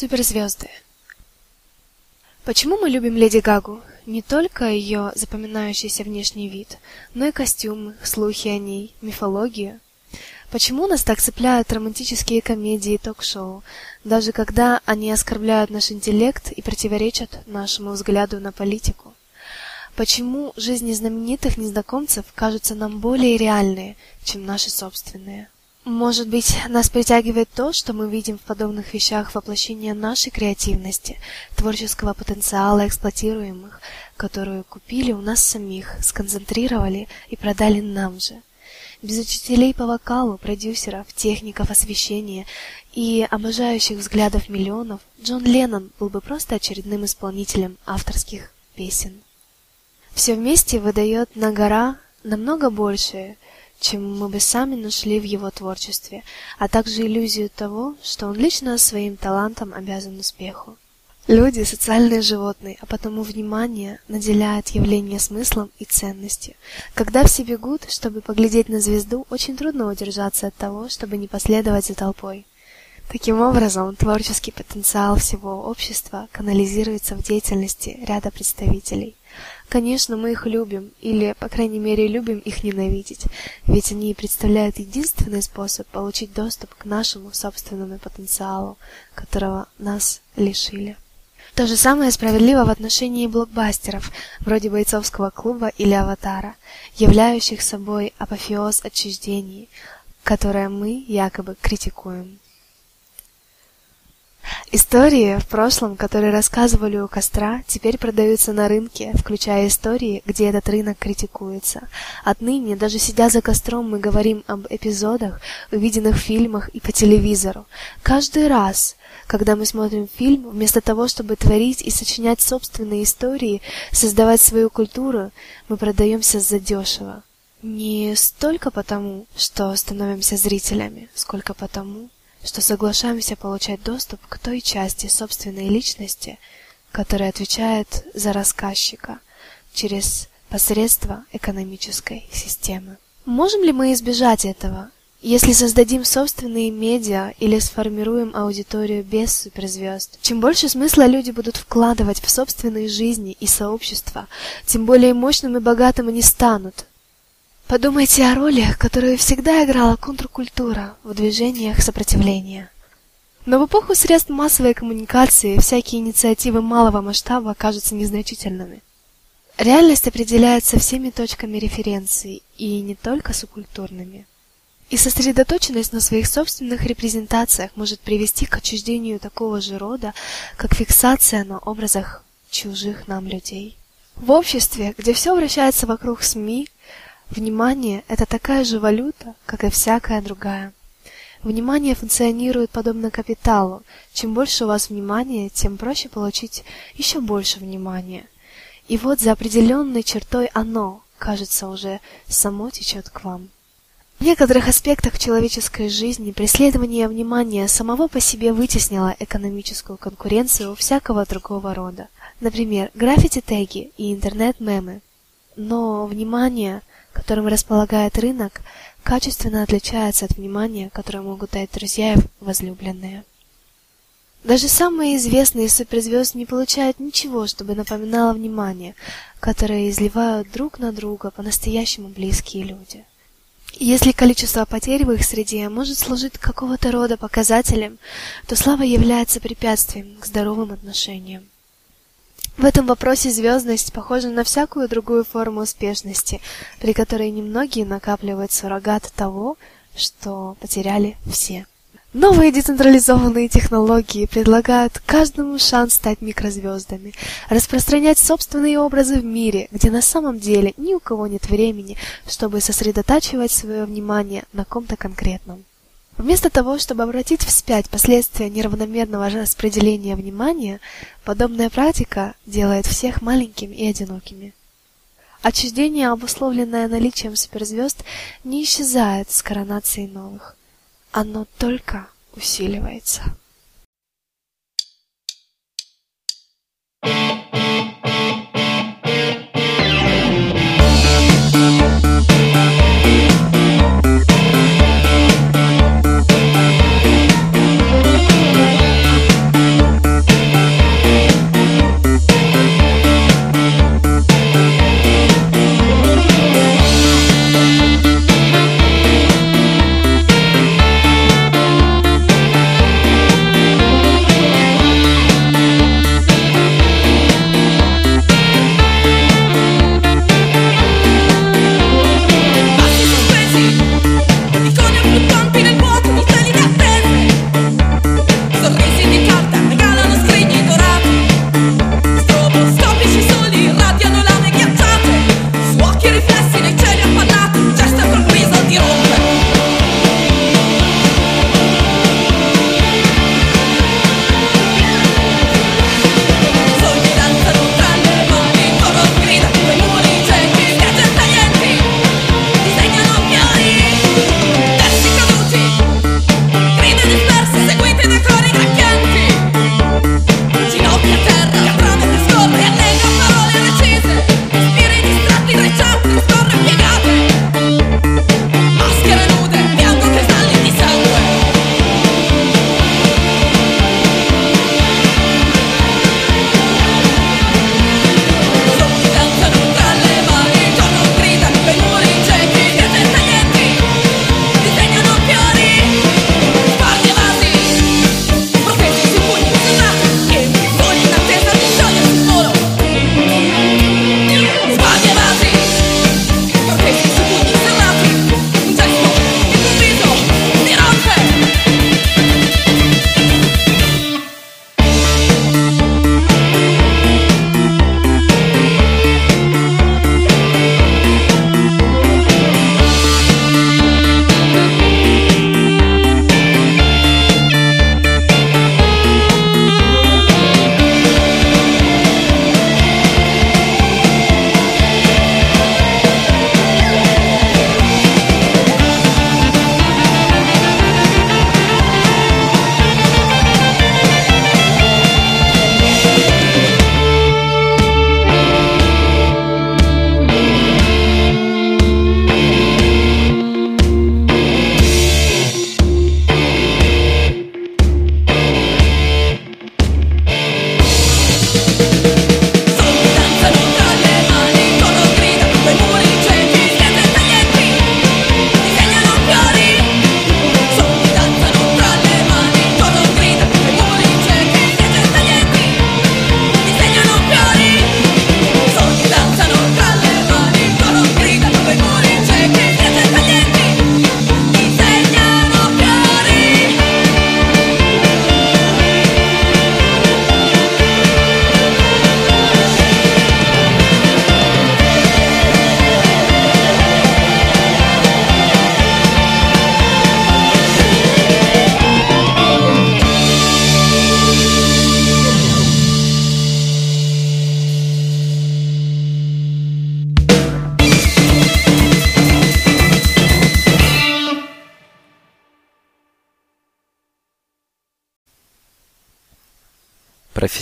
Суперзвезды. Почему мы любим Леди Гагу? Не только ее запоминающийся внешний вид, но и костюмы, слухи о ней, мифологию. Почему нас так цепляют романтические комедии и ток-шоу, даже когда они оскорбляют наш интеллект и противоречат нашему взгляду на политику? Почему жизни знаменитых незнакомцев кажутся нам более реальные, чем наши собственные? Может быть, нас притягивает то, что мы видим в подобных вещах воплощение нашей креативности, творческого потенциала эксплуатируемых, которую купили у нас самих, сконцентрировали и продали нам же. Без учителей по вокалу, продюсеров, техников освещения и обожающих взглядов миллионов, Джон Леннон был бы просто очередным исполнителем авторских песен. Все вместе выдает на гора намного большее, чем мы бы сами нашли в его творчестве, а также иллюзию того, что он лично своим талантом обязан успеху. Люди – социальные животные, а потому внимание наделяет явление смыслом и ценностью. Когда все бегут, чтобы поглядеть на звезду, очень трудно удержаться от того, чтобы не последовать за толпой. Таким образом, творческий потенциал всего общества канализируется в деятельности ряда представителей. Конечно, мы их любим, или, по крайней мере, любим их ненавидеть, ведь они представляют единственный способ получить доступ к нашему собственному потенциалу, которого нас лишили. То же самое справедливо в отношении блокбастеров, вроде «Бойцовского клуба» или «Аватара», являющих собой апофеоз отчуждений, которое мы якобы критикуем. Истории в прошлом, которые рассказывали у костра, теперь продаются на рынке, включая истории, где этот рынок критикуется. Отныне, даже сидя за костром, мы говорим об эпизодах, увиденных в фильмах и по телевизору. Каждый раз, когда мы смотрим фильм, вместо того, чтобы творить и сочинять собственные истории, создавать свою культуру, мы продаемся задешево. Не столько потому, что становимся зрителями, сколько потому, что соглашаемся получать доступ к той части собственной личности, которая отвечает за рассказчика через посредство экономической системы. Можем ли мы избежать этого, если создадим собственные медиа или сформируем аудиторию без суперзвезд? Чем больше смысла люди будут вкладывать в собственные жизни и сообщества, тем более мощным и богатым они станут, Подумайте о роли, которую всегда играла контркультура в движениях сопротивления. Но в эпоху средств массовой коммуникации всякие инициативы малого масштаба кажутся незначительными. Реальность определяется всеми точками референции, и не только субкультурными. И сосредоточенность на своих собственных репрезентациях может привести к отчуждению такого же рода, как фиксация на образах чужих нам людей. В обществе, где все вращается вокруг СМИ, Внимание – это такая же валюта, как и всякая другая. Внимание функционирует подобно капиталу. Чем больше у вас внимания, тем проще получить еще больше внимания. И вот за определенной чертой оно, кажется, уже само течет к вам. В некоторых аспектах человеческой жизни преследование внимания самого по себе вытеснило экономическую конкуренцию всякого другого рода. Например, граффити-теги и интернет-мемы. Но внимание которым располагает рынок, качественно отличается от внимания, которое могут дать друзья и возлюбленные. Даже самые известные суперзвезды не получают ничего, чтобы напоминало внимание, которое изливают друг на друга по-настоящему близкие люди. Если количество потерь в их среде может служить какого-то рода показателем, то слава является препятствием к здоровым отношениям. В этом вопросе звездность похожа на всякую другую форму успешности, при которой немногие накапливают суррогат того, что потеряли все. Новые децентрализованные технологии предлагают каждому шанс стать микрозвездами, распространять собственные образы в мире, где на самом деле ни у кого нет времени, чтобы сосредотачивать свое внимание на ком-то конкретном. Вместо того, чтобы обратить вспять последствия неравномерного распределения внимания, подобная практика делает всех маленькими и одинокими. Отчуждение, обусловленное наличием суперзвезд, не исчезает с коронацией новых. Оно только усиливается.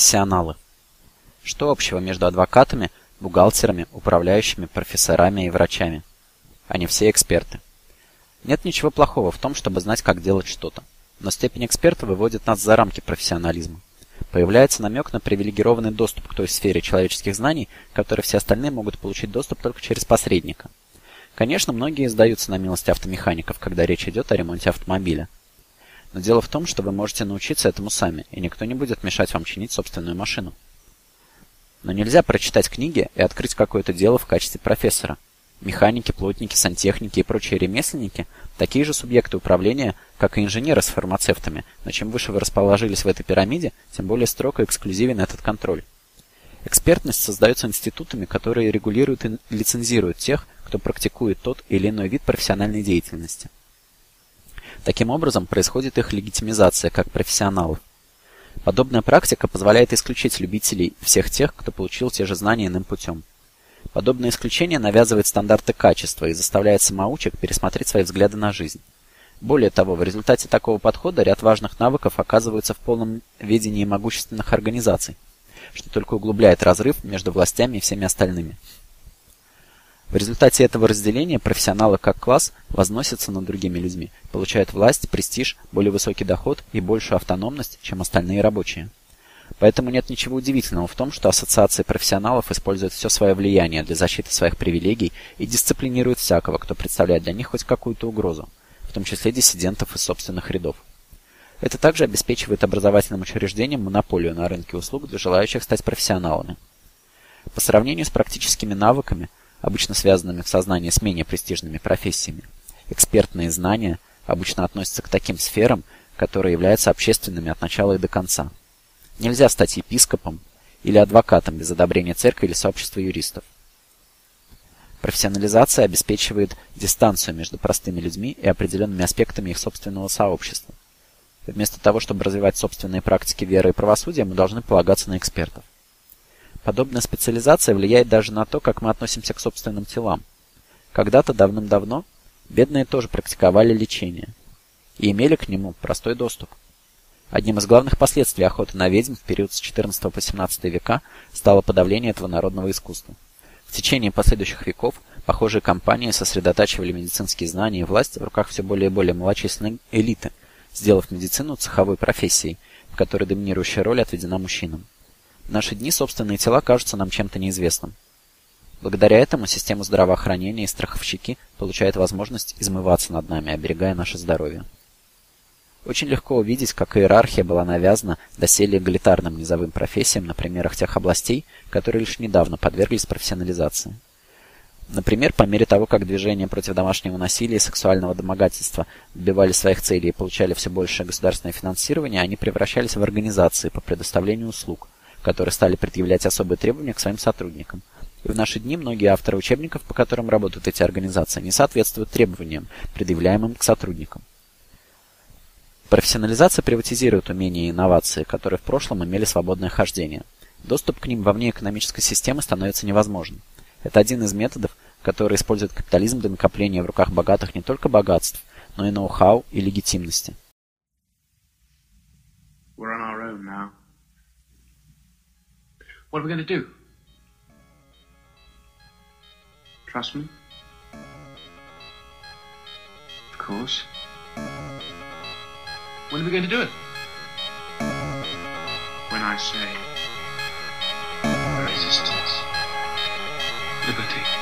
Профессионалы. Что общего между адвокатами, бухгалтерами, управляющими, профессорами и врачами? Они все эксперты. Нет ничего плохого в том, чтобы знать, как делать что-то. Но степень эксперта выводит нас за рамки профессионализма. Появляется намек на привилегированный доступ к той сфере человеческих знаний, которой все остальные могут получить доступ только через посредника. Конечно, многие сдаются на милость автомехаников, когда речь идет о ремонте автомобиля. Но дело в том, что вы можете научиться этому сами, и никто не будет мешать вам чинить собственную машину. Но нельзя прочитать книги и открыть какое-то дело в качестве профессора. Механики, плотники, сантехники и прочие ремесленники – такие же субъекты управления, как и инженеры с фармацевтами, но чем выше вы расположились в этой пирамиде, тем более строго эксклюзивен этот контроль. Экспертность создается институтами, которые регулируют и лицензируют тех, кто практикует тот или иной вид профессиональной деятельности. Таким образом, происходит их легитимизация как профессионалов. Подобная практика позволяет исключить любителей всех тех, кто получил те же знания иным путем. Подобное исключение навязывает стандарты качества и заставляет самоучек пересмотреть свои взгляды на жизнь. Более того, в результате такого подхода ряд важных навыков оказываются в полном ведении могущественных организаций, что только углубляет разрыв между властями и всеми остальными. В результате этого разделения профессионалы как класс возносятся над другими людьми, получают власть, престиж, более высокий доход и большую автономность, чем остальные рабочие. Поэтому нет ничего удивительного в том, что ассоциации профессионалов используют все свое влияние для защиты своих привилегий и дисциплинируют всякого, кто представляет для них хоть какую-то угрозу, в том числе диссидентов из собственных рядов. Это также обеспечивает образовательным учреждениям монополию на рынке услуг для желающих стать профессионалами. По сравнению с практическими навыками, обычно связанными в сознании с менее престижными профессиями. Экспертные знания обычно относятся к таким сферам, которые являются общественными от начала и до конца. Нельзя стать епископом или адвокатом без одобрения церкви или сообщества юристов. Профессионализация обеспечивает дистанцию между простыми людьми и определенными аспектами их собственного сообщества. Вместо того, чтобы развивать собственные практики веры и правосудия, мы должны полагаться на экспертов. Подобная специализация влияет даже на то, как мы относимся к собственным телам. Когда-то давным-давно бедные тоже практиковали лечение и имели к нему простой доступ. Одним из главных последствий охоты на ведьм в период с 14 по 17 века стало подавление этого народного искусства. В течение последующих веков похожие компании сосредотачивали медицинские знания и власть в руках все более и более малочисленной элиты, сделав медицину цеховой профессией, в которой доминирующая роль отведена мужчинам. Наши дни собственные тела кажутся нам чем-то неизвестным. Благодаря этому система здравоохранения и страховщики получают возможность измываться над нами, оберегая наше здоровье. Очень легко увидеть, как иерархия была навязана доселе эгалитарным низовым профессиям на примерах тех областей, которые лишь недавно подверглись профессионализации. Например, по мере того, как движения против домашнего насилия и сексуального домогательства добивали своих целей и получали все большее государственное финансирование, они превращались в организации по предоставлению услуг – которые стали предъявлять особые требования к своим сотрудникам. И в наши дни многие авторы учебников, по которым работают эти организации, не соответствуют требованиям, предъявляемым к сотрудникам. Профессионализация приватизирует умения и инновации, которые в прошлом имели свободное хождение. Доступ к ним вовне экономической системы становится невозможным. Это один из методов, который использует капитализм для накопления в руках богатых не только богатств, но и ноу-хау и легитимности. We're on our own now. What are we going to do? Trust me? Of course. When are we going to do it? When I say resistance, liberty.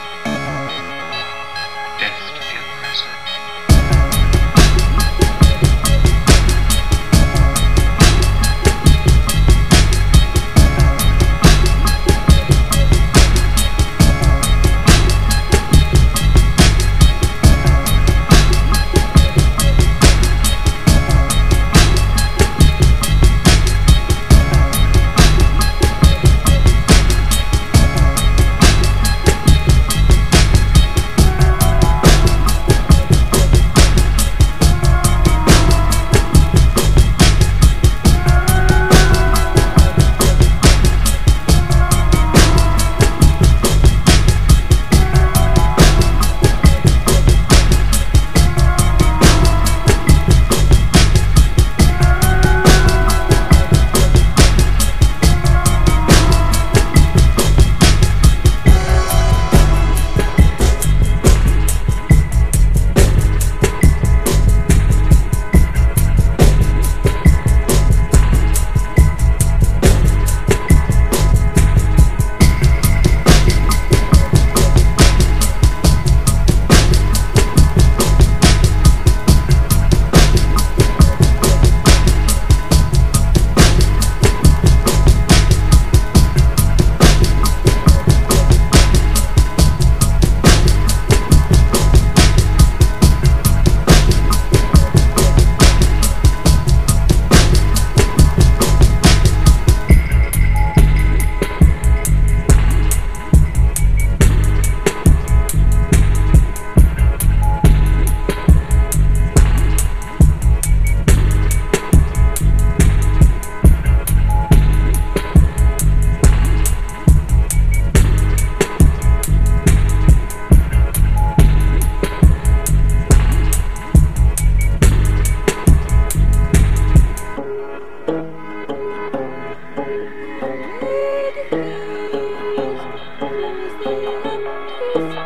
Bye.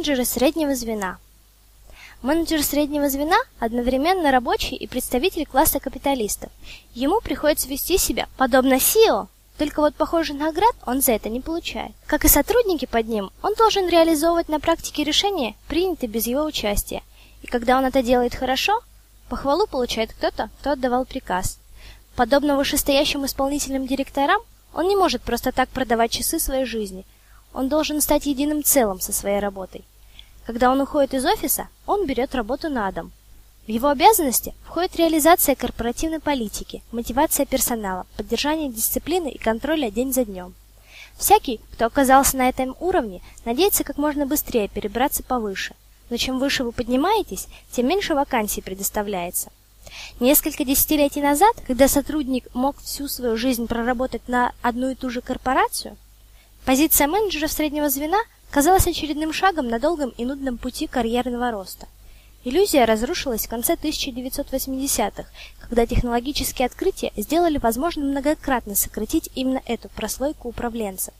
Менеджеры среднего звена. Менеджер среднего звена одновременно рабочий и представитель класса капиталистов. Ему приходится вести себя подобно CEO, только вот похоже наград он за это не получает. Как и сотрудники под ним, он должен реализовывать на практике решения, принятые без его участия. И когда он это делает хорошо, похвалу получает кто-то, кто отдавал приказ. Подобно вышестоящим исполнительным директорам, он не может просто так продавать часы своей жизни. Он должен стать единым целым со своей работой. Когда он уходит из офиса, он берет работу на дом. В его обязанности входит реализация корпоративной политики, мотивация персонала, поддержание дисциплины и контроля день за днем. Всякий, кто оказался на этом уровне, надеется как можно быстрее перебраться повыше. Но чем выше вы поднимаетесь, тем меньше вакансий предоставляется. Несколько десятилетий назад, когда сотрудник мог всю свою жизнь проработать на одну и ту же корпорацию, позиция менеджера среднего звена казалась очередным шагом на долгом и нудном пути карьерного роста. Иллюзия разрушилась в конце 1980-х, когда технологические открытия сделали возможным многократно сократить именно эту прослойку управленцев.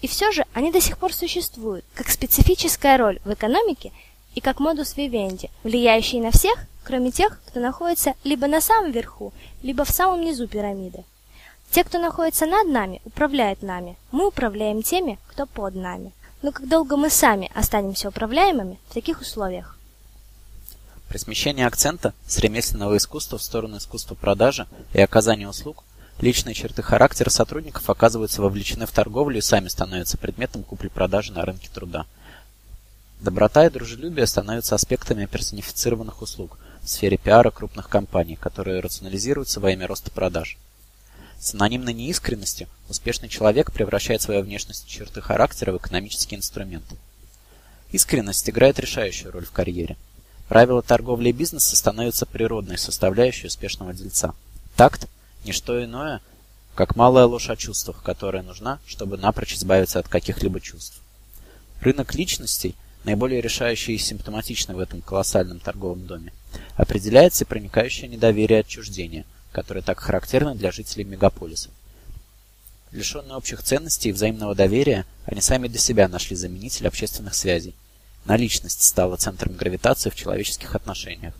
И все же они до сих пор существуют, как специфическая роль в экономике и как модус вивенди, влияющий на всех, кроме тех, кто находится либо на самом верху, либо в самом низу пирамиды. Те, кто находится над нами, управляют нами. Мы управляем теми, кто под нами. Но как долго мы сами останемся управляемыми в таких условиях? При смещении акцента с ремесленного искусства в сторону искусства продажи и оказания услуг личные черты характера сотрудников оказываются вовлечены в торговлю и сами становятся предметом купли-продажи на рынке труда. Доброта и дружелюбие становятся аспектами персонифицированных услуг в сфере пиара крупных компаний, которые рационализируются во имя роста продаж. С анонимной неискренностью успешный человек превращает свою внешность и черты характера в экономический инструмент. Искренность играет решающую роль в карьере. Правила торговли и бизнеса становятся природной составляющей успешного дельца. Такт – не что иное, как малая ложь о чувствах, которая нужна, чтобы напрочь избавиться от каких-либо чувств. Рынок личностей, наиболее решающий и симптоматичный в этом колоссальном торговом доме, определяется проникающее недоверие и которое так характерно для жителей мегаполиса. Лишенные общих ценностей и взаимного доверия, они сами для себя нашли заменитель общественных связей, Наличность стала центром гравитации в человеческих отношениях.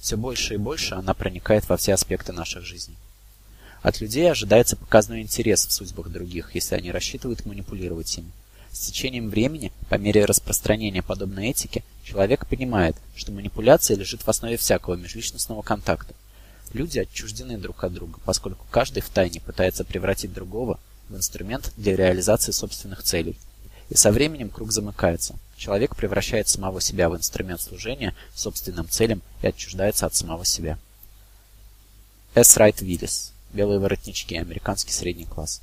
Все больше и больше она проникает во все аспекты наших жизней. От людей ожидается показной интерес в судьбах других, если они рассчитывают манипулировать ими. С течением времени, по мере распространения подобной этики, человек понимает, что манипуляция лежит в основе всякого межличностного контакта. Люди отчуждены друг от друга, поскольку каждый втайне пытается превратить другого в инструмент для реализации собственных целей. И со временем круг замыкается. Человек превращает самого себя в инструмент служения собственным целям и отчуждается от самого себя. С. Райт Виллис. Белые воротнички. Американский средний класс.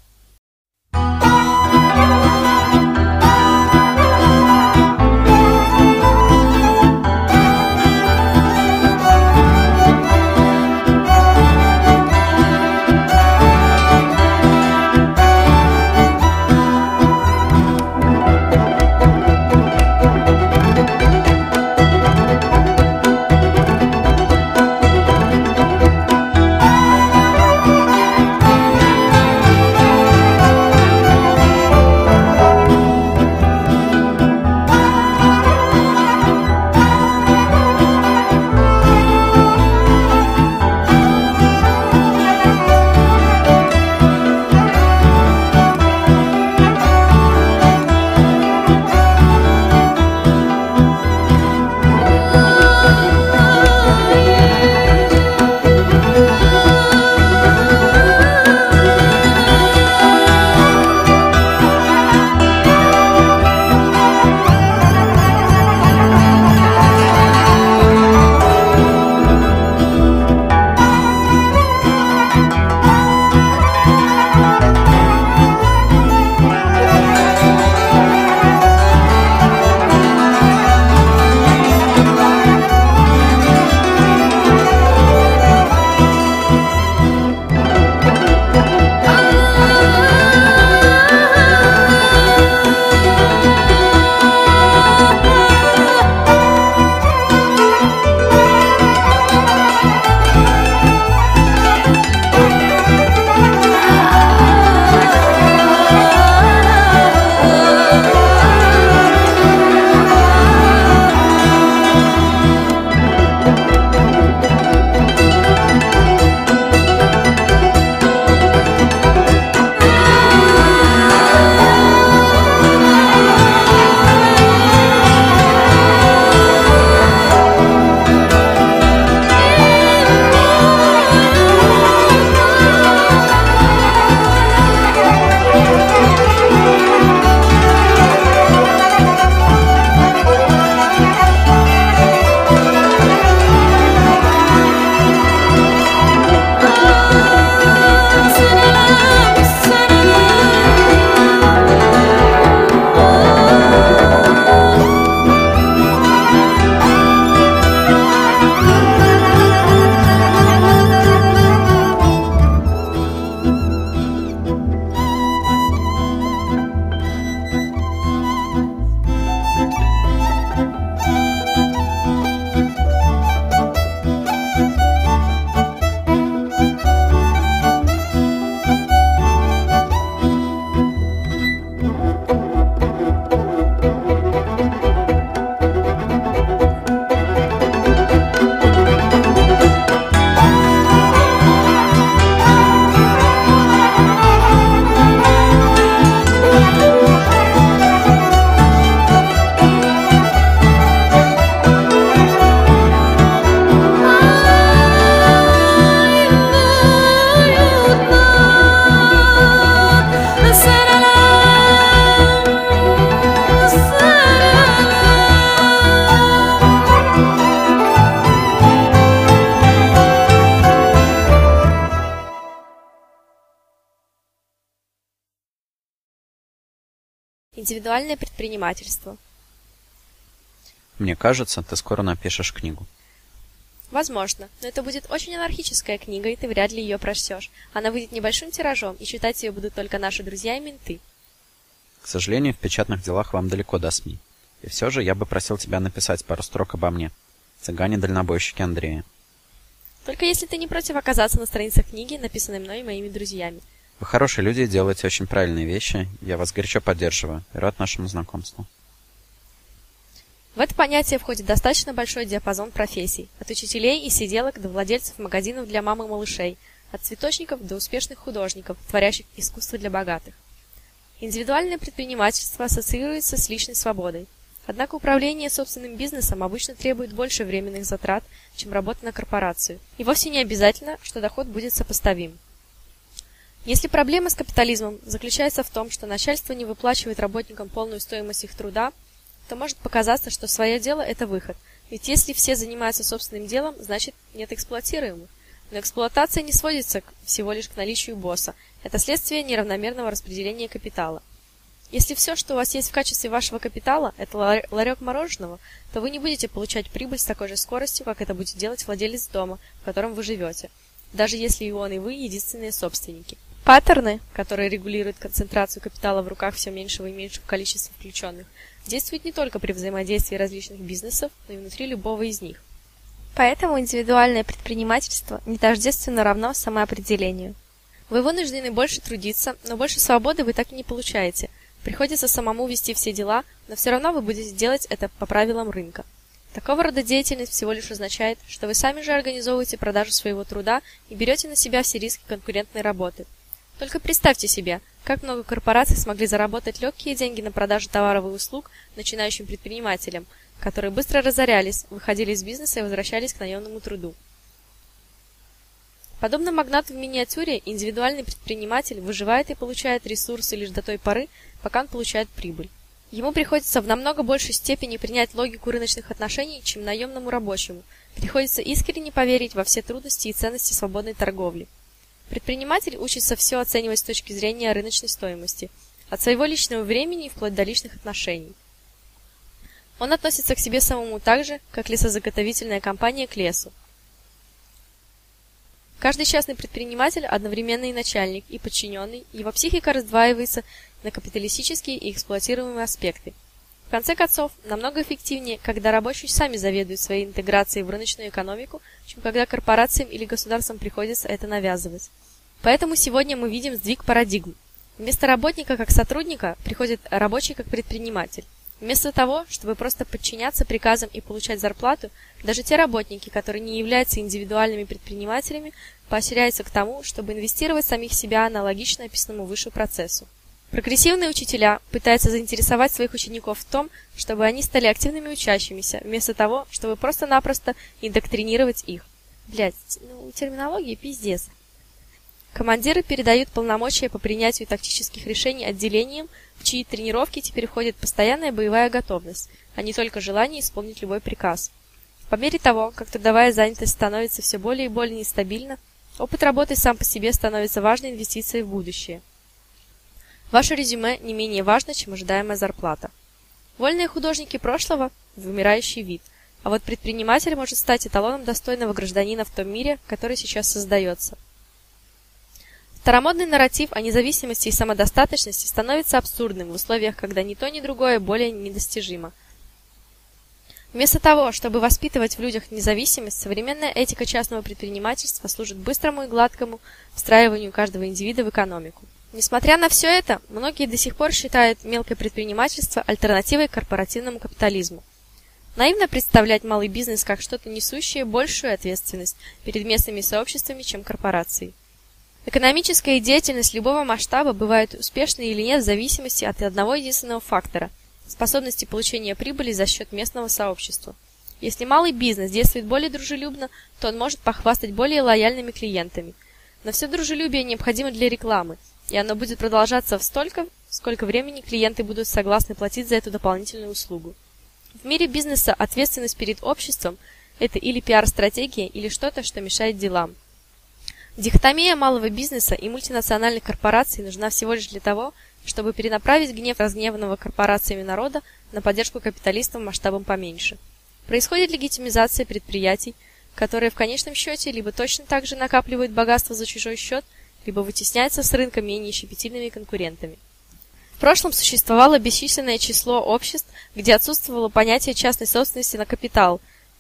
Индивидуальное предпринимательство. Мне кажется, ты скоро напишешь книгу. Возможно, но это будет очень анархическая книга, и ты вряд ли ее прочтешь. Она выйдет небольшим тиражом, и читать ее будут только наши друзья и менты. К сожалению, в печатных делах вам далеко до СМИ. И все же я бы просил тебя написать пару строк обо мне. Цыгане-дальнобойщики Андрея. Только если ты не против оказаться на страницах книги, написанной мной и моими друзьями. Вы хорошие люди и делаете очень правильные вещи. Я вас горячо поддерживаю и рад нашему знакомству. В это понятие входит достаточно большой диапазон профессий, от учителей и сиделок до владельцев магазинов для мам и малышей, от цветочников до успешных художников, творящих искусство для богатых. Индивидуальное предпринимательство ассоциируется с личной свободой. Однако управление собственным бизнесом обычно требует больше временных затрат, чем работа на корпорацию, и вовсе не обязательно, что доход будет сопоставим. Если проблема с капитализмом заключается в том, что начальство не выплачивает работникам полную стоимость их труда, то может показаться, что свое дело – это выход. Ведь если все занимаются собственным делом, значит нет эксплуатируемых. Но эксплуатация не сводится всего лишь к наличию босса. Это следствие неравномерного распределения капитала. Если все, что у вас есть в качестве вашего капитала, это ларек мороженого, то вы не будете получать прибыль с такой же скоростью, как это будет делать владелец дома, в котором вы живете, даже если и он, и вы единственные собственники. Паттерны, которые регулируют концентрацию капитала в руках все меньшего и меньшего количества включенных, действуют не только при взаимодействии различных бизнесов, но и внутри любого из них. Поэтому индивидуальное предпринимательство не тождественно равно самоопределению. Вы вынуждены больше трудиться, но больше свободы вы так и не получаете. Приходится самому вести все дела, но все равно вы будете делать это по правилам рынка. Такого рода деятельность всего лишь означает, что вы сами же организовываете продажу своего труда и берете на себя все риски конкурентной работы – только представьте себе, как много корпораций смогли заработать легкие деньги на продаже товаров и услуг начинающим предпринимателям, которые быстро разорялись, выходили из бизнеса и возвращались к наемному труду. Подобно магнату в миниатюре, индивидуальный предприниматель выживает и получает ресурсы лишь до той поры, пока он получает прибыль. Ему приходится в намного большей степени принять логику рыночных отношений, чем наемному рабочему. Приходится искренне поверить во все трудности и ценности свободной торговли. Предприниматель учится все оценивать с точки зрения рыночной стоимости, от своего личного времени вплоть до личных отношений. Он относится к себе самому так же, как лесозаготовительная компания к лесу. Каждый частный предприниматель одновременно и начальник, и подчиненный, его психика раздваивается на капиталистические и эксплуатируемые аспекты. В конце концов, намного эффективнее, когда рабочие сами заведуют своей интеграцией в рыночную экономику, чем когда корпорациям или государствам приходится это навязывать. Поэтому сегодня мы видим сдвиг парадигм. Вместо работника как сотрудника приходит рабочий как предприниматель. Вместо того, чтобы просто подчиняться приказам и получать зарплату, даже те работники, которые не являются индивидуальными предпринимателями, поощряются к тому, чтобы инвестировать самих себя аналогично описанному выше процессу. Прогрессивные учителя пытаются заинтересовать своих учеников в том, чтобы они стали активными учащимися, вместо того, чтобы просто-напросто индоктринировать их. Блять, ну, терминология пиздец. Командиры передают полномочия по принятию тактических решений отделениям, в чьи тренировки теперь входит постоянная боевая готовность, а не только желание исполнить любой приказ. По мере того, как трудовая занятость становится все более и более нестабильна, опыт работы сам по себе становится важной инвестицией в будущее – Ваше резюме не менее важно, чем ожидаемая зарплата. Вольные художники прошлого – вымирающий вид, а вот предприниматель может стать эталоном достойного гражданина в том мире, который сейчас создается. Старомодный нарратив о независимости и самодостаточности становится абсурдным в условиях, когда ни то, ни другое более недостижимо. Вместо того, чтобы воспитывать в людях независимость, современная этика частного предпринимательства служит быстрому и гладкому встраиванию каждого индивида в экономику. Несмотря на все это, многие до сих пор считают мелкое предпринимательство альтернативой корпоративному капитализму. Наивно представлять малый бизнес как что-то несущее большую ответственность перед местными сообществами, чем корпорации. Экономическая деятельность любого масштаба бывает успешной или нет в зависимости от одного единственного фактора – способности получения прибыли за счет местного сообщества. Если малый бизнес действует более дружелюбно, то он может похвастать более лояльными клиентами. Но все дружелюбие необходимо для рекламы – и оно будет продолжаться в столько, сколько времени клиенты будут согласны платить за эту дополнительную услугу. В мире бизнеса ответственность перед обществом – это или пиар-стратегия, или что-то, что мешает делам. Дихотомия малого бизнеса и мультинациональных корпораций нужна всего лишь для того, чтобы перенаправить гнев разгневанного корпорациями народа на поддержку капиталистам масштабом поменьше. Происходит легитимизация предприятий, которые в конечном счете либо точно так же накапливают богатство за чужой счет, либо вытесняются с рынка менее щепетильными конкурентами. В прошлом существовало бесчисленное число обществ, где отсутствовало понятие частной собственности на капитал,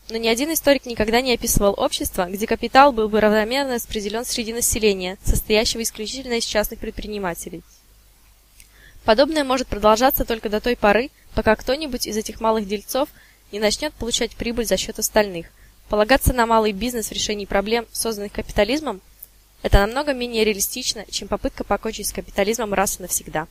но ни один историк никогда не описывал общество, где капитал был бы равномерно распределен среди населения, состоящего исключительно из частных предпринимателей. Подобное может продолжаться только до той поры, пока кто-нибудь из этих малых дельцов не начнет получать прибыль за счет остальных. Полагаться на малый бизнес в решении проблем, созданных капитализмом, это намного менее реалистично, чем попытка покончить с капитализмом раз и навсегда.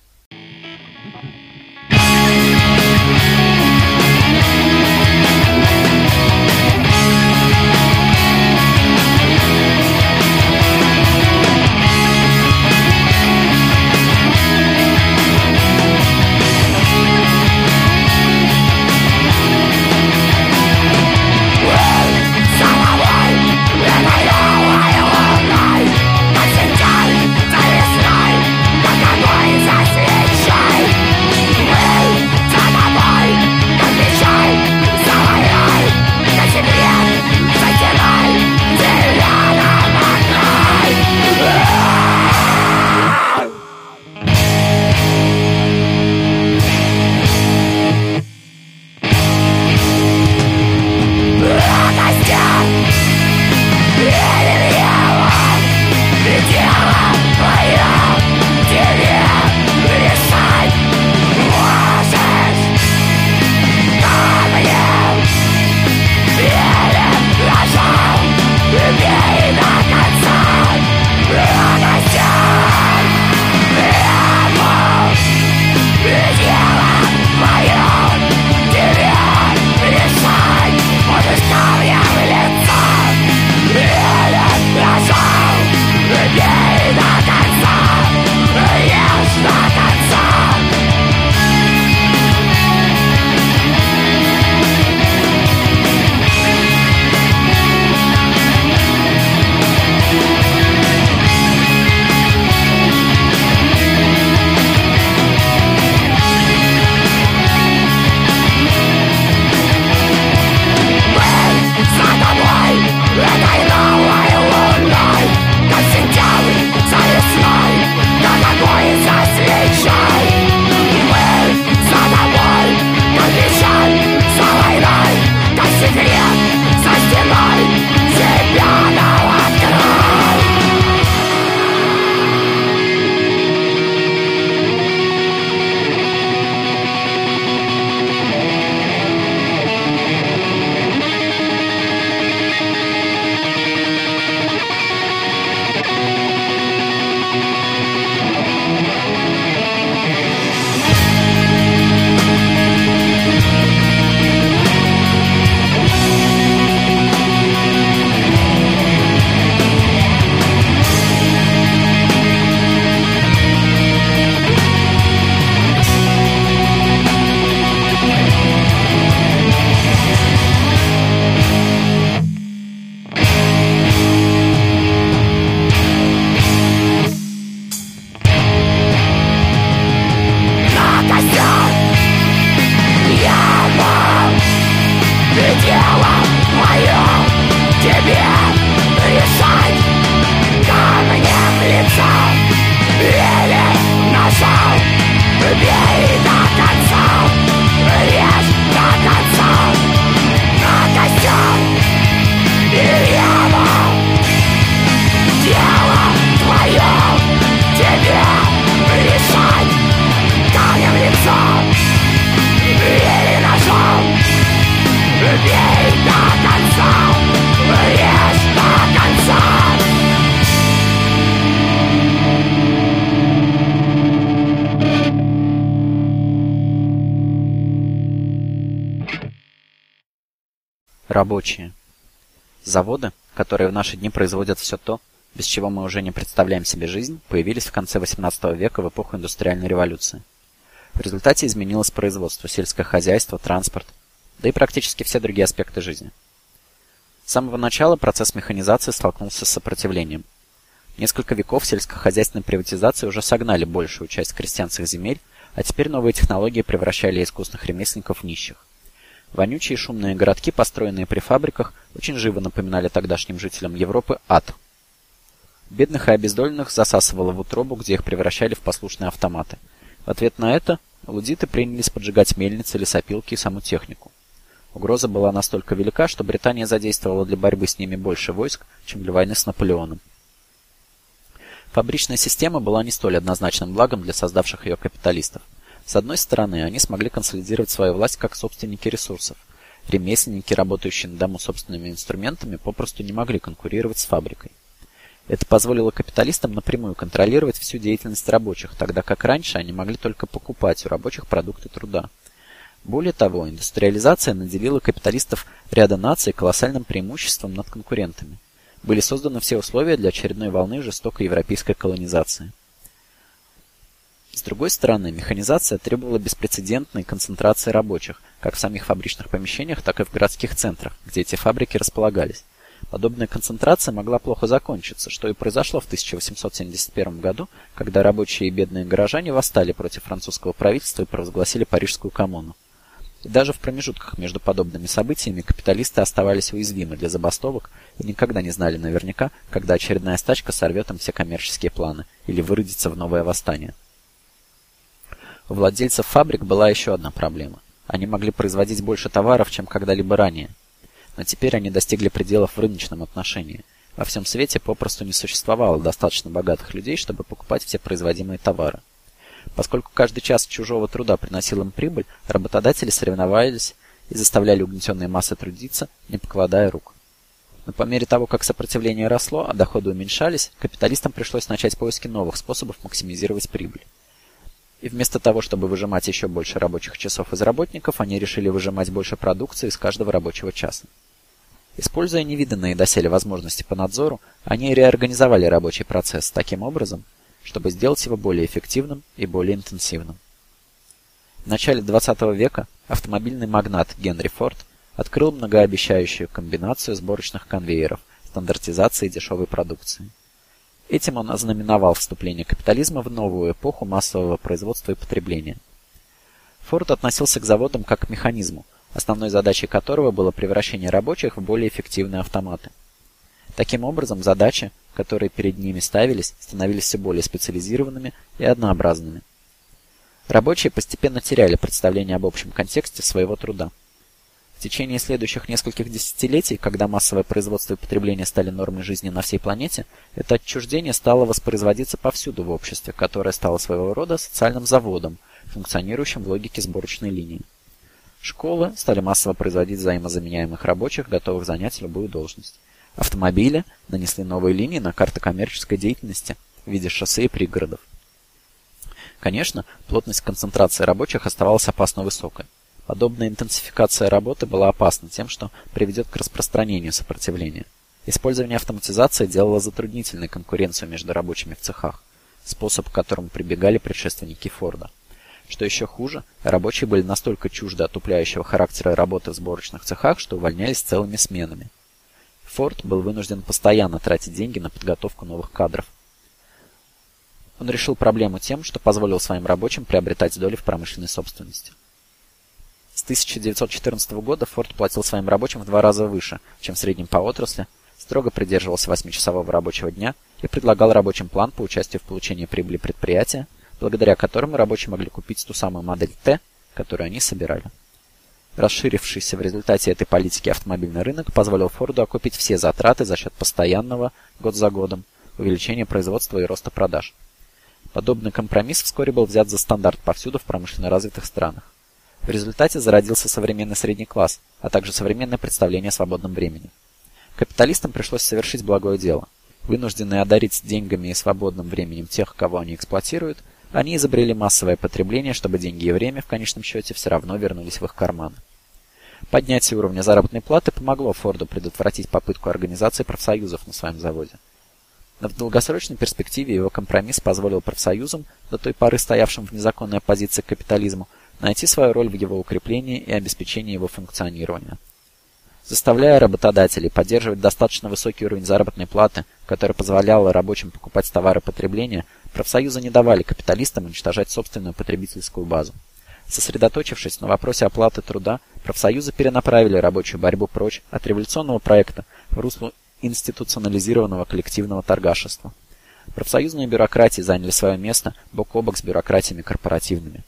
тебе решать Камнем в лицо. Или ножом Рабочие. Заводы, которые в наши дни производят все то, без чего мы уже не представляем себе жизнь, появились в конце XVIII века в эпоху индустриальной революции. В результате изменилось производство, сельское хозяйство, транспорт, да и практически все другие аспекты жизни. С самого начала процесс механизации столкнулся с сопротивлением. Несколько веков сельскохозяйственной приватизации уже согнали большую часть крестьянских земель, а теперь новые технологии превращали искусных ремесленников в нищих. Вонючие шумные городки, построенные при фабриках, очень живо напоминали тогдашним жителям Европы ад. Бедных и обездоленных засасывало в утробу, где их превращали в послушные автоматы. В ответ на это лудиты принялись поджигать мельницы, лесопилки и саму технику. Угроза была настолько велика, что Британия задействовала для борьбы с ними больше войск, чем для войны с Наполеоном. Фабричная система была не столь однозначным благом для создавших ее капиталистов. С одной стороны, они смогли консолидировать свою власть как собственники ресурсов. Ремесленники, работающие на дому собственными инструментами, попросту не могли конкурировать с фабрикой. Это позволило капиталистам напрямую контролировать всю деятельность рабочих, тогда как раньше они могли только покупать у рабочих продукты труда. Более того, индустриализация наделила капиталистов ряда наций колоссальным преимуществом над конкурентами были созданы все условия для очередной волны жестокой европейской колонизации. С другой стороны, механизация требовала беспрецедентной концентрации рабочих, как в самих фабричных помещениях, так и в городских центрах, где эти фабрики располагались. Подобная концентрация могла плохо закончиться, что и произошло в 1871 году, когда рабочие и бедные горожане восстали против французского правительства и провозгласили Парижскую коммуну. И даже в промежутках между подобными событиями капиталисты оставались уязвимы для забастовок и никогда не знали наверняка, когда очередная стачка сорвет им все коммерческие планы или выродится в новое восстание. У владельцев фабрик была еще одна проблема. Они могли производить больше товаров, чем когда-либо ранее. Но теперь они достигли пределов в рыночном отношении. Во всем свете попросту не существовало достаточно богатых людей, чтобы покупать все производимые товары. Поскольку каждый час чужого труда приносил им прибыль, работодатели соревновались и заставляли угнетенные массы трудиться, не покладая рук. Но по мере того, как сопротивление росло, а доходы уменьшались, капиталистам пришлось начать поиски новых способов максимизировать прибыль. И вместо того, чтобы выжимать еще больше рабочих часов из работников, они решили выжимать больше продукции из каждого рабочего часа. Используя невиданные доселе возможности по надзору, они реорганизовали рабочий процесс таким образом, чтобы сделать его более эффективным и более интенсивным. В начале 20 века автомобильный магнат Генри Форд открыл многообещающую комбинацию сборочных конвейеров, стандартизации дешевой продукции. Этим он ознаменовал вступление капитализма в новую эпоху массового производства и потребления. Форд относился к заводам как к механизму, основной задачей которого было превращение рабочих в более эффективные автоматы. Таким образом, задачи, которые перед ними ставились, становились все более специализированными и однообразными. Рабочие постепенно теряли представление об общем контексте своего труда. В течение следующих нескольких десятилетий, когда массовое производство и потребление стали нормой жизни на всей планете, это отчуждение стало воспроизводиться повсюду в обществе, которое стало своего рода социальным заводом, функционирующим в логике сборочной линии. Школы стали массово производить взаимозаменяемых рабочих, готовых занять любую должность. Автомобили нанесли новые линии на карты коммерческой деятельности в виде шоссе и пригородов. Конечно, плотность концентрации рабочих оставалась опасно высокой. Подобная интенсификация работы была опасна тем, что приведет к распространению сопротивления. Использование автоматизации делало затруднительной конкуренцию между рабочими в цехах, способ к которому прибегали предшественники Форда. Что еще хуже, рабочие были настолько чужды отупляющего характера работы в сборочных цехах, что увольнялись целыми сменами. Форд был вынужден постоянно тратить деньги на подготовку новых кадров. Он решил проблему тем, что позволил своим рабочим приобретать доли в промышленной собственности. С 1914 года Форд платил своим рабочим в два раза выше, чем в среднем по отрасли, строго придерживался 8-часового рабочего дня и предлагал рабочим план по участию в получении прибыли предприятия, благодаря которому рабочие могли купить ту самую модель Т, которую они собирали. Расширившийся в результате этой политики автомобильный рынок позволил Форду окупить все затраты за счет постоянного, год за годом, увеличения производства и роста продаж. Подобный компромисс вскоре был взят за стандарт повсюду в промышленно развитых странах. В результате зародился современный средний класс, а также современное представление о свободном времени. Капиталистам пришлось совершить благое дело. Вынужденные одарить деньгами и свободным временем тех, кого они эксплуатируют, они изобрели массовое потребление, чтобы деньги и время в конечном счете все равно вернулись в их карманы. Поднятие уровня заработной платы помогло Форду предотвратить попытку организации профсоюзов на своем заводе. Но в долгосрочной перспективе его компромисс позволил профсоюзам, до той поры стоявшим в незаконной оппозиции к капитализму, найти свою роль в его укреплении и обеспечении его функционирования. заставляя работодателей поддерживать достаточно высокий уровень заработной платы, который позволял рабочим покупать товары потребления, профсоюзы не давали капиталистам уничтожать собственную потребительскую базу. Сосредоточившись на вопросе оплаты труда, профсоюзы перенаправили рабочую борьбу прочь от революционного проекта в русло институционализированного коллективного торгашества. Профсоюзные бюрократии заняли свое место бок о бок с бюрократиями корпоративными.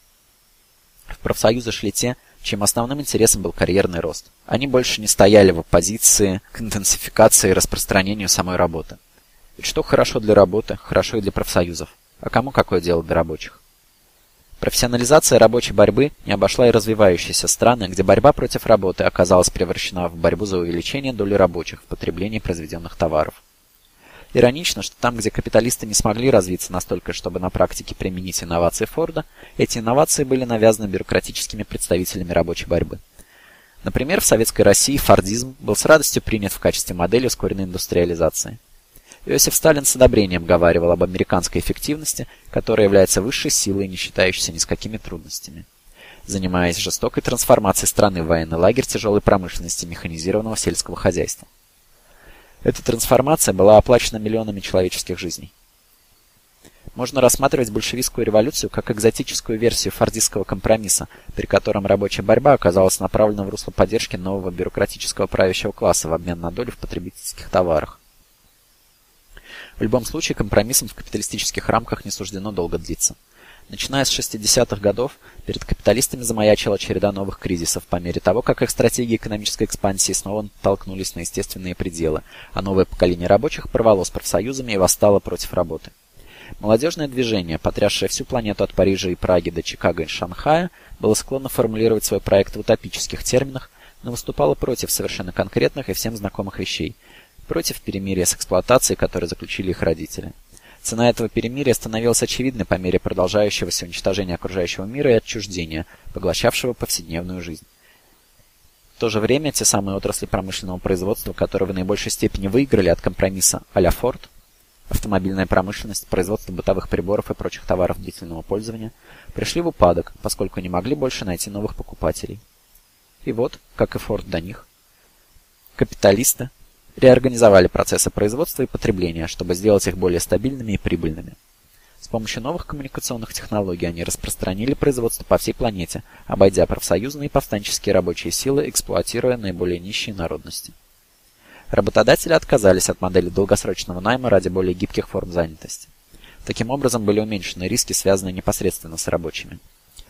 В профсоюзы шли те, чем основным интересом был карьерный рост. Они больше не стояли в оппозиции к интенсификации и распространению самой работы. Ведь что хорошо для работы, хорошо и для профсоюзов. А кому какое дело до рабочих? Профессионализация рабочей борьбы не обошла и развивающиеся страны, где борьба против работы оказалась превращена в борьбу за увеличение доли рабочих в потреблении произведенных товаров. Иронично, что там, где капиталисты не смогли развиться настолько, чтобы на практике применить инновации Форда, эти инновации были навязаны бюрократическими представителями рабочей борьбы. Например, в Советской России фордизм был с радостью принят в качестве модели ускоренной индустриализации. Иосиф Сталин с одобрением говаривал об американской эффективности, которая является высшей силой, не считающейся ни с какими трудностями. Занимаясь жестокой трансформацией страны в военный лагерь тяжелой промышленности механизированного сельского хозяйства. Эта трансформация была оплачена миллионами человеческих жизней. Можно рассматривать большевистскую революцию как экзотическую версию фордистского компромисса, при котором рабочая борьба оказалась направлена в русло поддержки нового бюрократического правящего класса в обмен на долю в потребительских товарах. В любом случае, компромиссам в капиталистических рамках не суждено долго длиться. Начиная с 60-х годов, перед капиталистами замаячила череда новых кризисов по мере того, как их стратегии экономической экспансии снова толкнулись на естественные пределы, а новое поколение рабочих порвало с профсоюзами и восстало против работы. Молодежное движение, потрясшее всю планету от Парижа и Праги до Чикаго и Шанхая, было склонно формулировать свой проект в утопических терминах, но выступало против совершенно конкретных и всем знакомых вещей – против перемирия с эксплуатацией, которое заключили их родители. Цена этого перемирия становилась очевидной по мере продолжающегося уничтожения окружающего мира и отчуждения, поглощавшего повседневную жизнь. В то же время те самые отрасли промышленного производства, которые в наибольшей степени выиграли от компромисса а-ля Форд, автомобильная промышленность, производство бытовых приборов и прочих товаров длительного пользования, пришли в упадок, поскольку не могли больше найти новых покупателей. И вот, как и Форд до них, капиталисты реорганизовали процессы производства и потребления, чтобы сделать их более стабильными и прибыльными. С помощью новых коммуникационных технологий они распространили производство по всей планете, обойдя профсоюзные и повстанческие рабочие силы, эксплуатируя наиболее нищие народности. Работодатели отказались от модели долгосрочного найма ради более гибких форм занятости. Таким образом были уменьшены риски, связанные непосредственно с рабочими.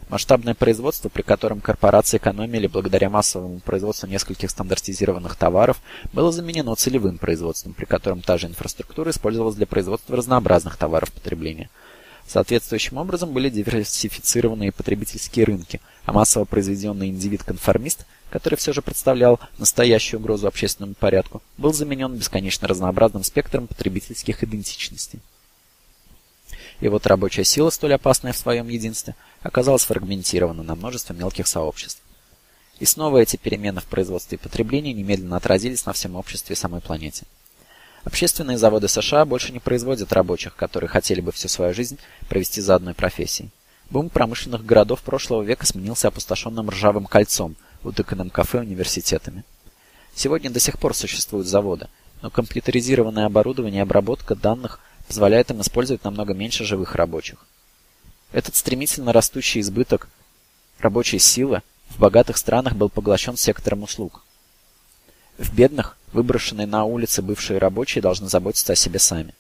Масштабное производство, при котором корпорации экономили благодаря массовому производству нескольких стандартизированных товаров, было заменено целевым производством, при котором та же инфраструктура использовалась для производства разнообразных товаров потребления. Соответствующим образом были диверсифицированы потребительские рынки, а массово произведенный индивид-конформист, который все же представлял настоящую угрозу общественному порядку, был заменен бесконечно разнообразным спектром потребительских идентичностей. И вот рабочая сила, столь опасная в своем единстве, оказалась фрагментирована на множество мелких сообществ. И снова эти перемены в производстве и потреблении немедленно отразились на всем обществе и самой планете. Общественные заводы США больше не производят рабочих, которые хотели бы всю свою жизнь провести за одной профессией. Бум промышленных городов прошлого века сменился опустошенным ржавым кольцом, утыканным кафе университетами. Сегодня до сих пор существуют заводы, но компьютеризированное оборудование и обработка данных – позволяет им использовать намного меньше живых рабочих. Этот стремительно растущий избыток рабочей силы в богатых странах был поглощен сектором услуг. В бедных, выброшенные на улицы бывшие рабочие должны заботиться о себе сами.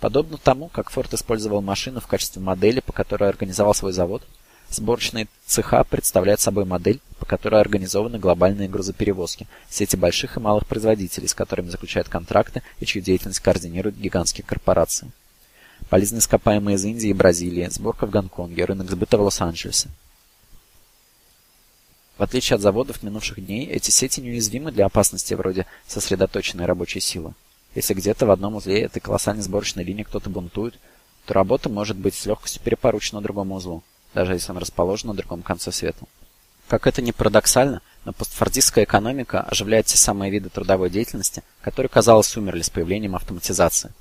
Подобно тому, как Форд использовал машину в качестве модели, по которой организовал свой завод, Сборочные цеха представляют собой модель, по которой организованы глобальные грузоперевозки, сети больших и малых производителей, с которыми заключают контракты и чью деятельность координируют гигантские корпорации. Полезные ископаемые из Индии и Бразилии, сборка в Гонконге, рынок сбыта в Лос-Анджелесе. В отличие от заводов минувших дней, эти сети неуязвимы для опасности вроде сосредоточенной рабочей силы. Если где-то в одном узле этой колоссальной сборочной линии кто-то бунтует, то работа может быть с легкостью перепоручена другому узлу даже если он расположен на другом конце света. Как это ни парадоксально, но постфордистская экономика оживляет те самые виды трудовой деятельности, которые, казалось, умерли с появлением автоматизации.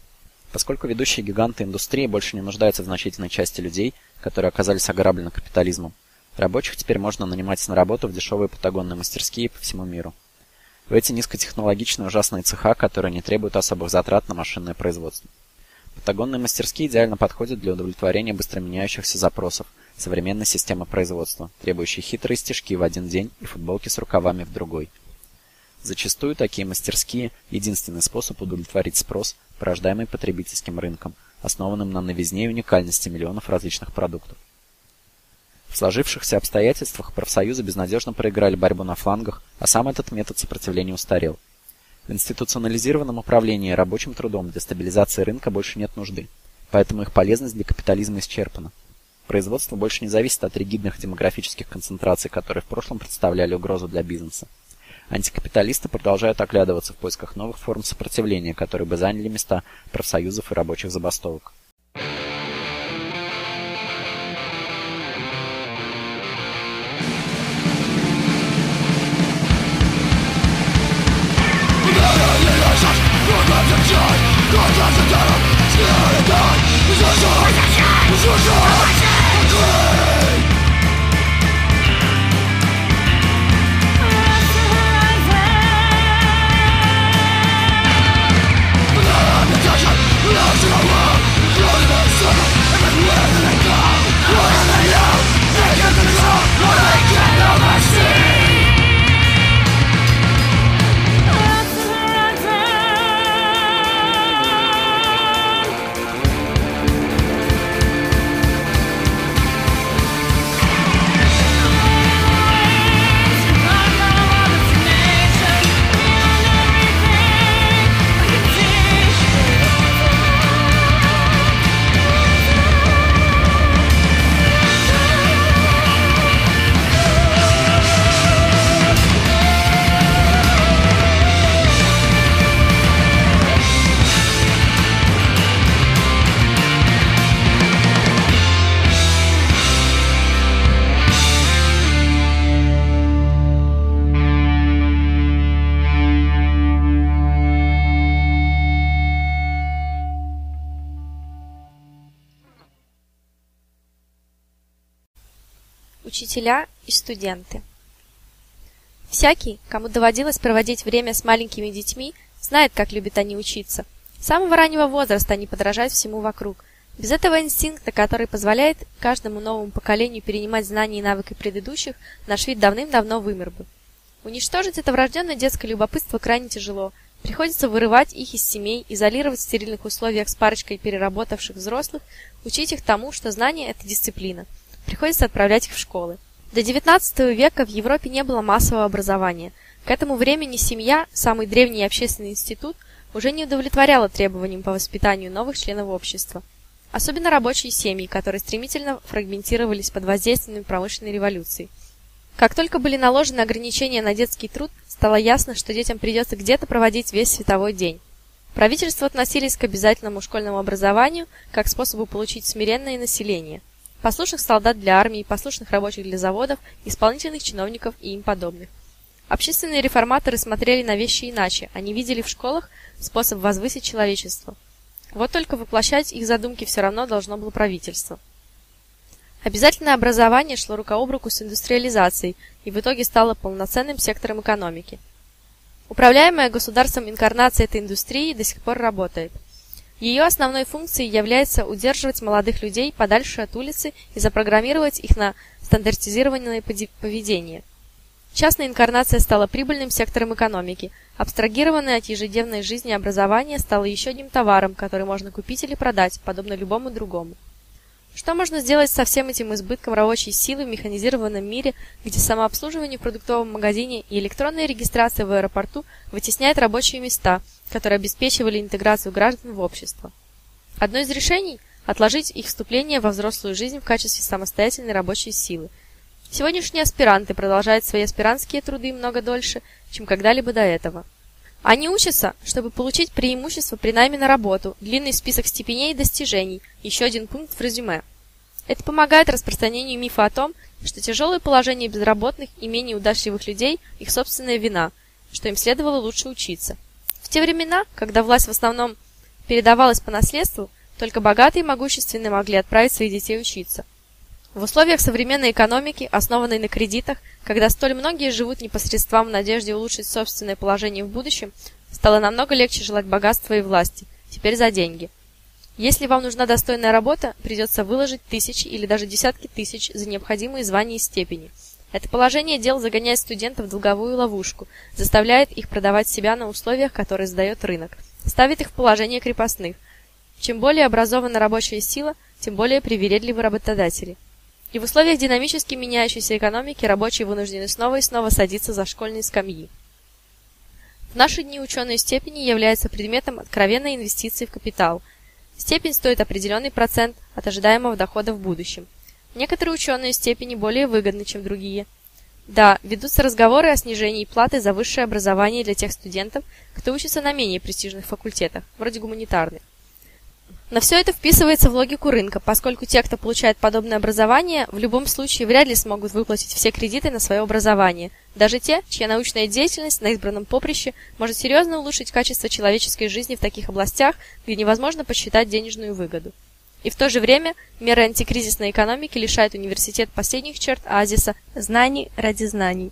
Поскольку ведущие гиганты индустрии больше не нуждаются в значительной части людей, которые оказались ограблены капитализмом, рабочих теперь можно нанимать на работу в дешевые патагонные мастерские по всему миру. в эти низкотехнологичные ужасные цеха, которые не требуют особых затрат на машинное производство. Патагонные мастерские идеально подходят для удовлетворения быстро меняющихся запросов современной системы производства, требующей хитрые стежки в один день и футболки с рукавами в другой. Зачастую такие мастерские – единственный способ удовлетворить спрос, порождаемый потребительским рынком, основанным на новизне и уникальности миллионов различных продуктов. В сложившихся обстоятельствах профсоюзы безнадежно проиграли борьбу на флангах, а сам этот метод сопротивления устарел. В институционализированном управлении рабочим трудом для стабилизации рынка больше нет нужды, поэтому их полезность для капитализма исчерпана. Производство больше не зависит от ригидных демографических концентраций, которые в прошлом представляли угрозу для бизнеса. Антикапиталисты продолжают оглядываться в поисках новых форм сопротивления, которые бы заняли места профсоюзов и рабочих забастовок. Учителя и студенты. Всякий, кому доводилось проводить время с маленькими детьми, знает, как любят они учиться. С самого раннего возраста они подражают всему вокруг. Без этого инстинкта, который позволяет каждому новому поколению перенимать знания и навыки предыдущих, наш вид давным-давно вымер бы. Уничтожить это врожденное детское любопытство крайне тяжело. Приходится вырывать их из семей, изолировать в стерильных условиях с парочкой переработавших взрослых, учить их тому, что знание это дисциплина – приходится отправлять их в школы. До XIX века в Европе не было массового образования. К этому времени семья, самый древний общественный институт, уже не удовлетворяла требованиям по воспитанию новых членов общества. Особенно рабочие семьи, которые стремительно фрагментировались под воздействием промышленной революции. Как только были наложены ограничения на детский труд, стало ясно, что детям придется где-то проводить весь световой день. Правительство относились к обязательному школьному образованию как способу получить смиренное население – послушных солдат для армии, послушных рабочих для заводов, исполнительных чиновников и им подобных. Общественные реформаторы смотрели на вещи иначе, они видели в школах способ возвысить человечество. Вот только воплощать их задумки все равно должно было правительство. Обязательное образование шло рука об руку с индустриализацией и в итоге стало полноценным сектором экономики. Управляемая государством инкарнация этой индустрии до сих пор работает – ее основной функцией является удерживать молодых людей подальше от улицы и запрограммировать их на стандартизированное поведение. Частная инкарнация стала прибыльным сектором экономики. Абстрагированное от ежедневной жизни образование стало еще одним товаром, который можно купить или продать, подобно любому другому. Что можно сделать со всем этим избытком рабочей силы в механизированном мире, где самообслуживание в продуктовом магазине и электронная регистрация в аэропорту вытесняет рабочие места, которые обеспечивали интеграцию граждан в общество? Одно из решений – отложить их вступление во взрослую жизнь в качестве самостоятельной рабочей силы. Сегодняшние аспиранты продолжают свои аспирантские труды много дольше, чем когда-либо до этого. Они учатся, чтобы получить преимущество при найме на работу, длинный список степеней и достижений, еще один пункт в резюме. Это помогает распространению мифа о том, что тяжелое положение безработных и менее удачливых людей – их собственная вина, что им следовало лучше учиться. В те времена, когда власть в основном передавалась по наследству, только богатые и могущественные могли отправить своих детей учиться. В условиях современной экономики, основанной на кредитах, когда столь многие живут непосредством в надежде улучшить собственное положение в будущем, стало намного легче желать богатства и власти, теперь за деньги. Если вам нужна достойная работа, придется выложить тысячи или даже десятки тысяч за необходимые звания и степени. Это положение дел загоняет студентов в долговую ловушку, заставляет их продавать себя на условиях, которые задает рынок, ставит их в положение крепостных. Чем более образована рабочая сила, тем более привередливы работодатели. И в условиях динамически меняющейся экономики рабочие вынуждены снова и снова садиться за школьные скамьи. В наши дни ученые степени являются предметом откровенной инвестиции в капитал. Степень стоит определенный процент от ожидаемого дохода в будущем. Некоторые ученые степени более выгодны, чем другие. Да, ведутся разговоры о снижении платы за высшее образование для тех студентов, кто учится на менее престижных факультетах, вроде гуманитарных. Но все это вписывается в логику рынка, поскольку те, кто получает подобное образование, в любом случае вряд ли смогут выплатить все кредиты на свое образование, даже те, чья научная деятельность на избранном поприще может серьезно улучшить качество человеческой жизни в таких областях, где невозможно посчитать денежную выгоду. И в то же время меры антикризисной экономики лишают университет последних черт азиса знаний ради знаний.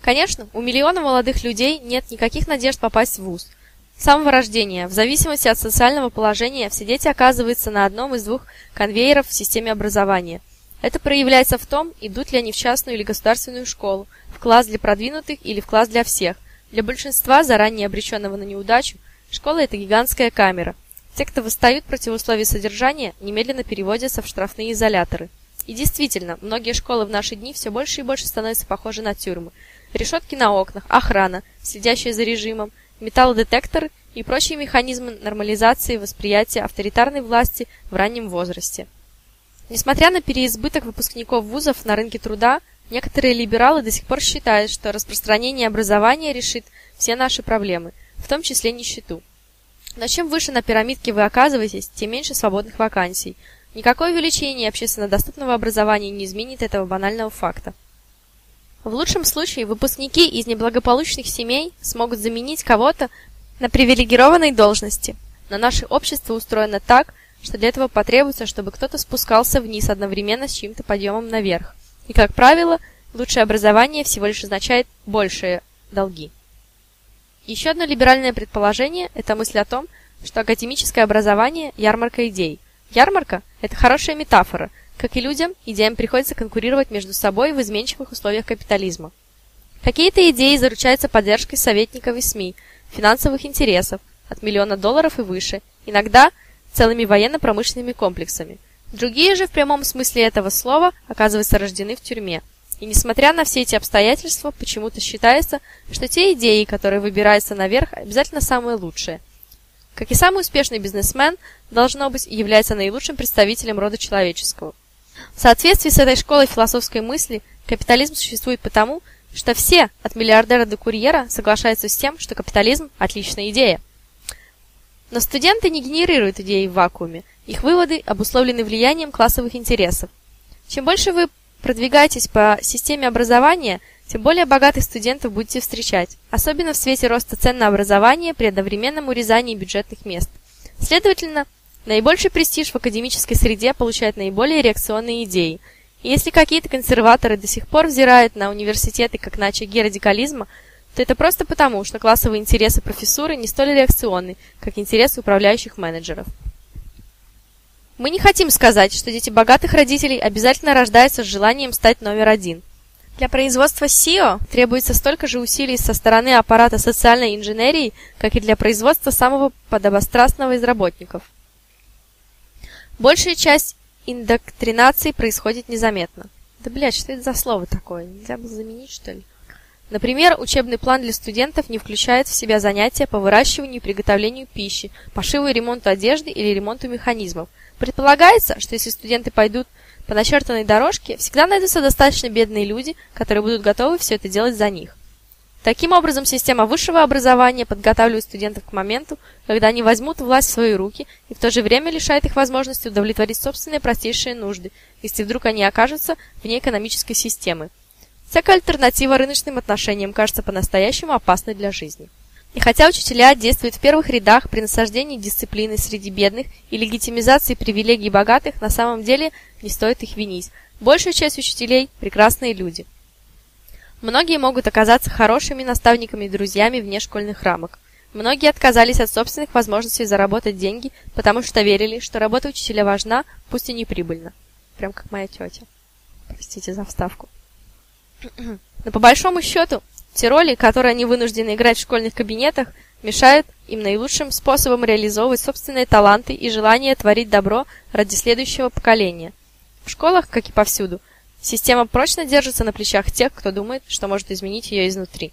Конечно, у миллиона молодых людей нет никаких надежд попасть в вуз – с самого рождения, в зависимости от социального положения, все дети оказываются на одном из двух конвейеров в системе образования. Это проявляется в том, идут ли они в частную или государственную школу, в класс для продвинутых или в класс для всех. Для большинства, заранее обреченного на неудачу, школа – это гигантская камера. Те, кто восстают против условий содержания, немедленно переводятся в штрафные изоляторы. И действительно, многие школы в наши дни все больше и больше становятся похожи на тюрьмы. Решетки на окнах, охрана, следящая за режимом, металлодетекторы и прочие механизмы нормализации восприятия авторитарной власти в раннем возрасте. Несмотря на переизбыток выпускников вузов на рынке труда, некоторые либералы до сих пор считают, что распространение образования решит все наши проблемы, в том числе нищету. Но чем выше на пирамидке вы оказываетесь, тем меньше свободных вакансий. Никакое увеличение общественно доступного образования не изменит этого банального факта. В лучшем случае выпускники из неблагополучных семей смогут заменить кого-то на привилегированной должности. Но наше общество устроено так, что для этого потребуется, чтобы кто-то спускался вниз одновременно с чьим-то подъемом наверх. И, как правило, лучшее образование всего лишь означает большие долги. Еще одно либеральное предположение – это мысль о том, что академическое образование – ярмарка идей. Ярмарка – это хорошая метафора – как и людям, идеям приходится конкурировать между собой в изменчивых условиях капитализма. Какие-то идеи заручаются поддержкой советников и СМИ, финансовых интересов, от миллиона долларов и выше, иногда целыми военно-промышленными комплексами. Другие же в прямом смысле этого слова оказываются рождены в тюрьме. И несмотря на все эти обстоятельства, почему-то считается, что те идеи, которые выбираются наверх, обязательно самые лучшие. Как и самый успешный бизнесмен, должно быть, является наилучшим представителем рода человеческого. В соответствии с этой школой философской мысли, капитализм существует потому, что все, от миллиардера до курьера, соглашаются с тем, что капитализм – отличная идея. Но студенты не генерируют идеи в вакууме. Их выводы обусловлены влиянием классовых интересов. Чем больше вы продвигаетесь по системе образования, тем более богатых студентов будете встречать, особенно в свете роста цен на образование при одновременном урезании бюджетных мест. Следовательно, Наибольший престиж в академической среде получают наиболее реакционные идеи. И если какие-то консерваторы до сих пор взирают на университеты как на очаги радикализма, то это просто потому, что классовые интересы профессуры не столь реакционны, как интересы управляющих менеджеров. Мы не хотим сказать, что дети богатых родителей обязательно рождаются с желанием стать номер один. Для производства SEO требуется столько же усилий со стороны аппарата социальной инженерии, как и для производства самого подобострастного из работников – Большая часть индоктринации происходит незаметно. Да, блядь, что это за слово такое? Нельзя было заменить, что ли? Например, учебный план для студентов не включает в себя занятия по выращиванию и приготовлению пищи, пошиву и ремонту одежды или ремонту механизмов. Предполагается, что если студенты пойдут по начертанной дорожке, всегда найдутся достаточно бедные люди, которые будут готовы все это делать за них. Таким образом, система высшего образования подготавливает студентов к моменту, когда они возьмут власть в свои руки и в то же время лишает их возможности удовлетворить собственные простейшие нужды, если вдруг они окажутся вне экономической системы. Всякая альтернатива рыночным отношениям кажется по-настоящему опасной для жизни. И хотя учителя действуют в первых рядах при насаждении дисциплины среди бедных и легитимизации привилегий богатых, на самом деле не стоит их винить. Большая часть учителей – прекрасные люди. Многие могут оказаться хорошими наставниками и друзьями вне школьных рамок. Многие отказались от собственных возможностей заработать деньги, потому что верили, что работа учителя важна, пусть и не прибыльна. Прям как моя тетя. Простите за вставку. Но по большому счету, те роли, которые они вынуждены играть в школьных кабинетах, мешают им наилучшим способом реализовывать собственные таланты и желание творить добро ради следующего поколения. В школах, как и повсюду, система прочно держится на плечах тех, кто думает, что может изменить ее изнутри.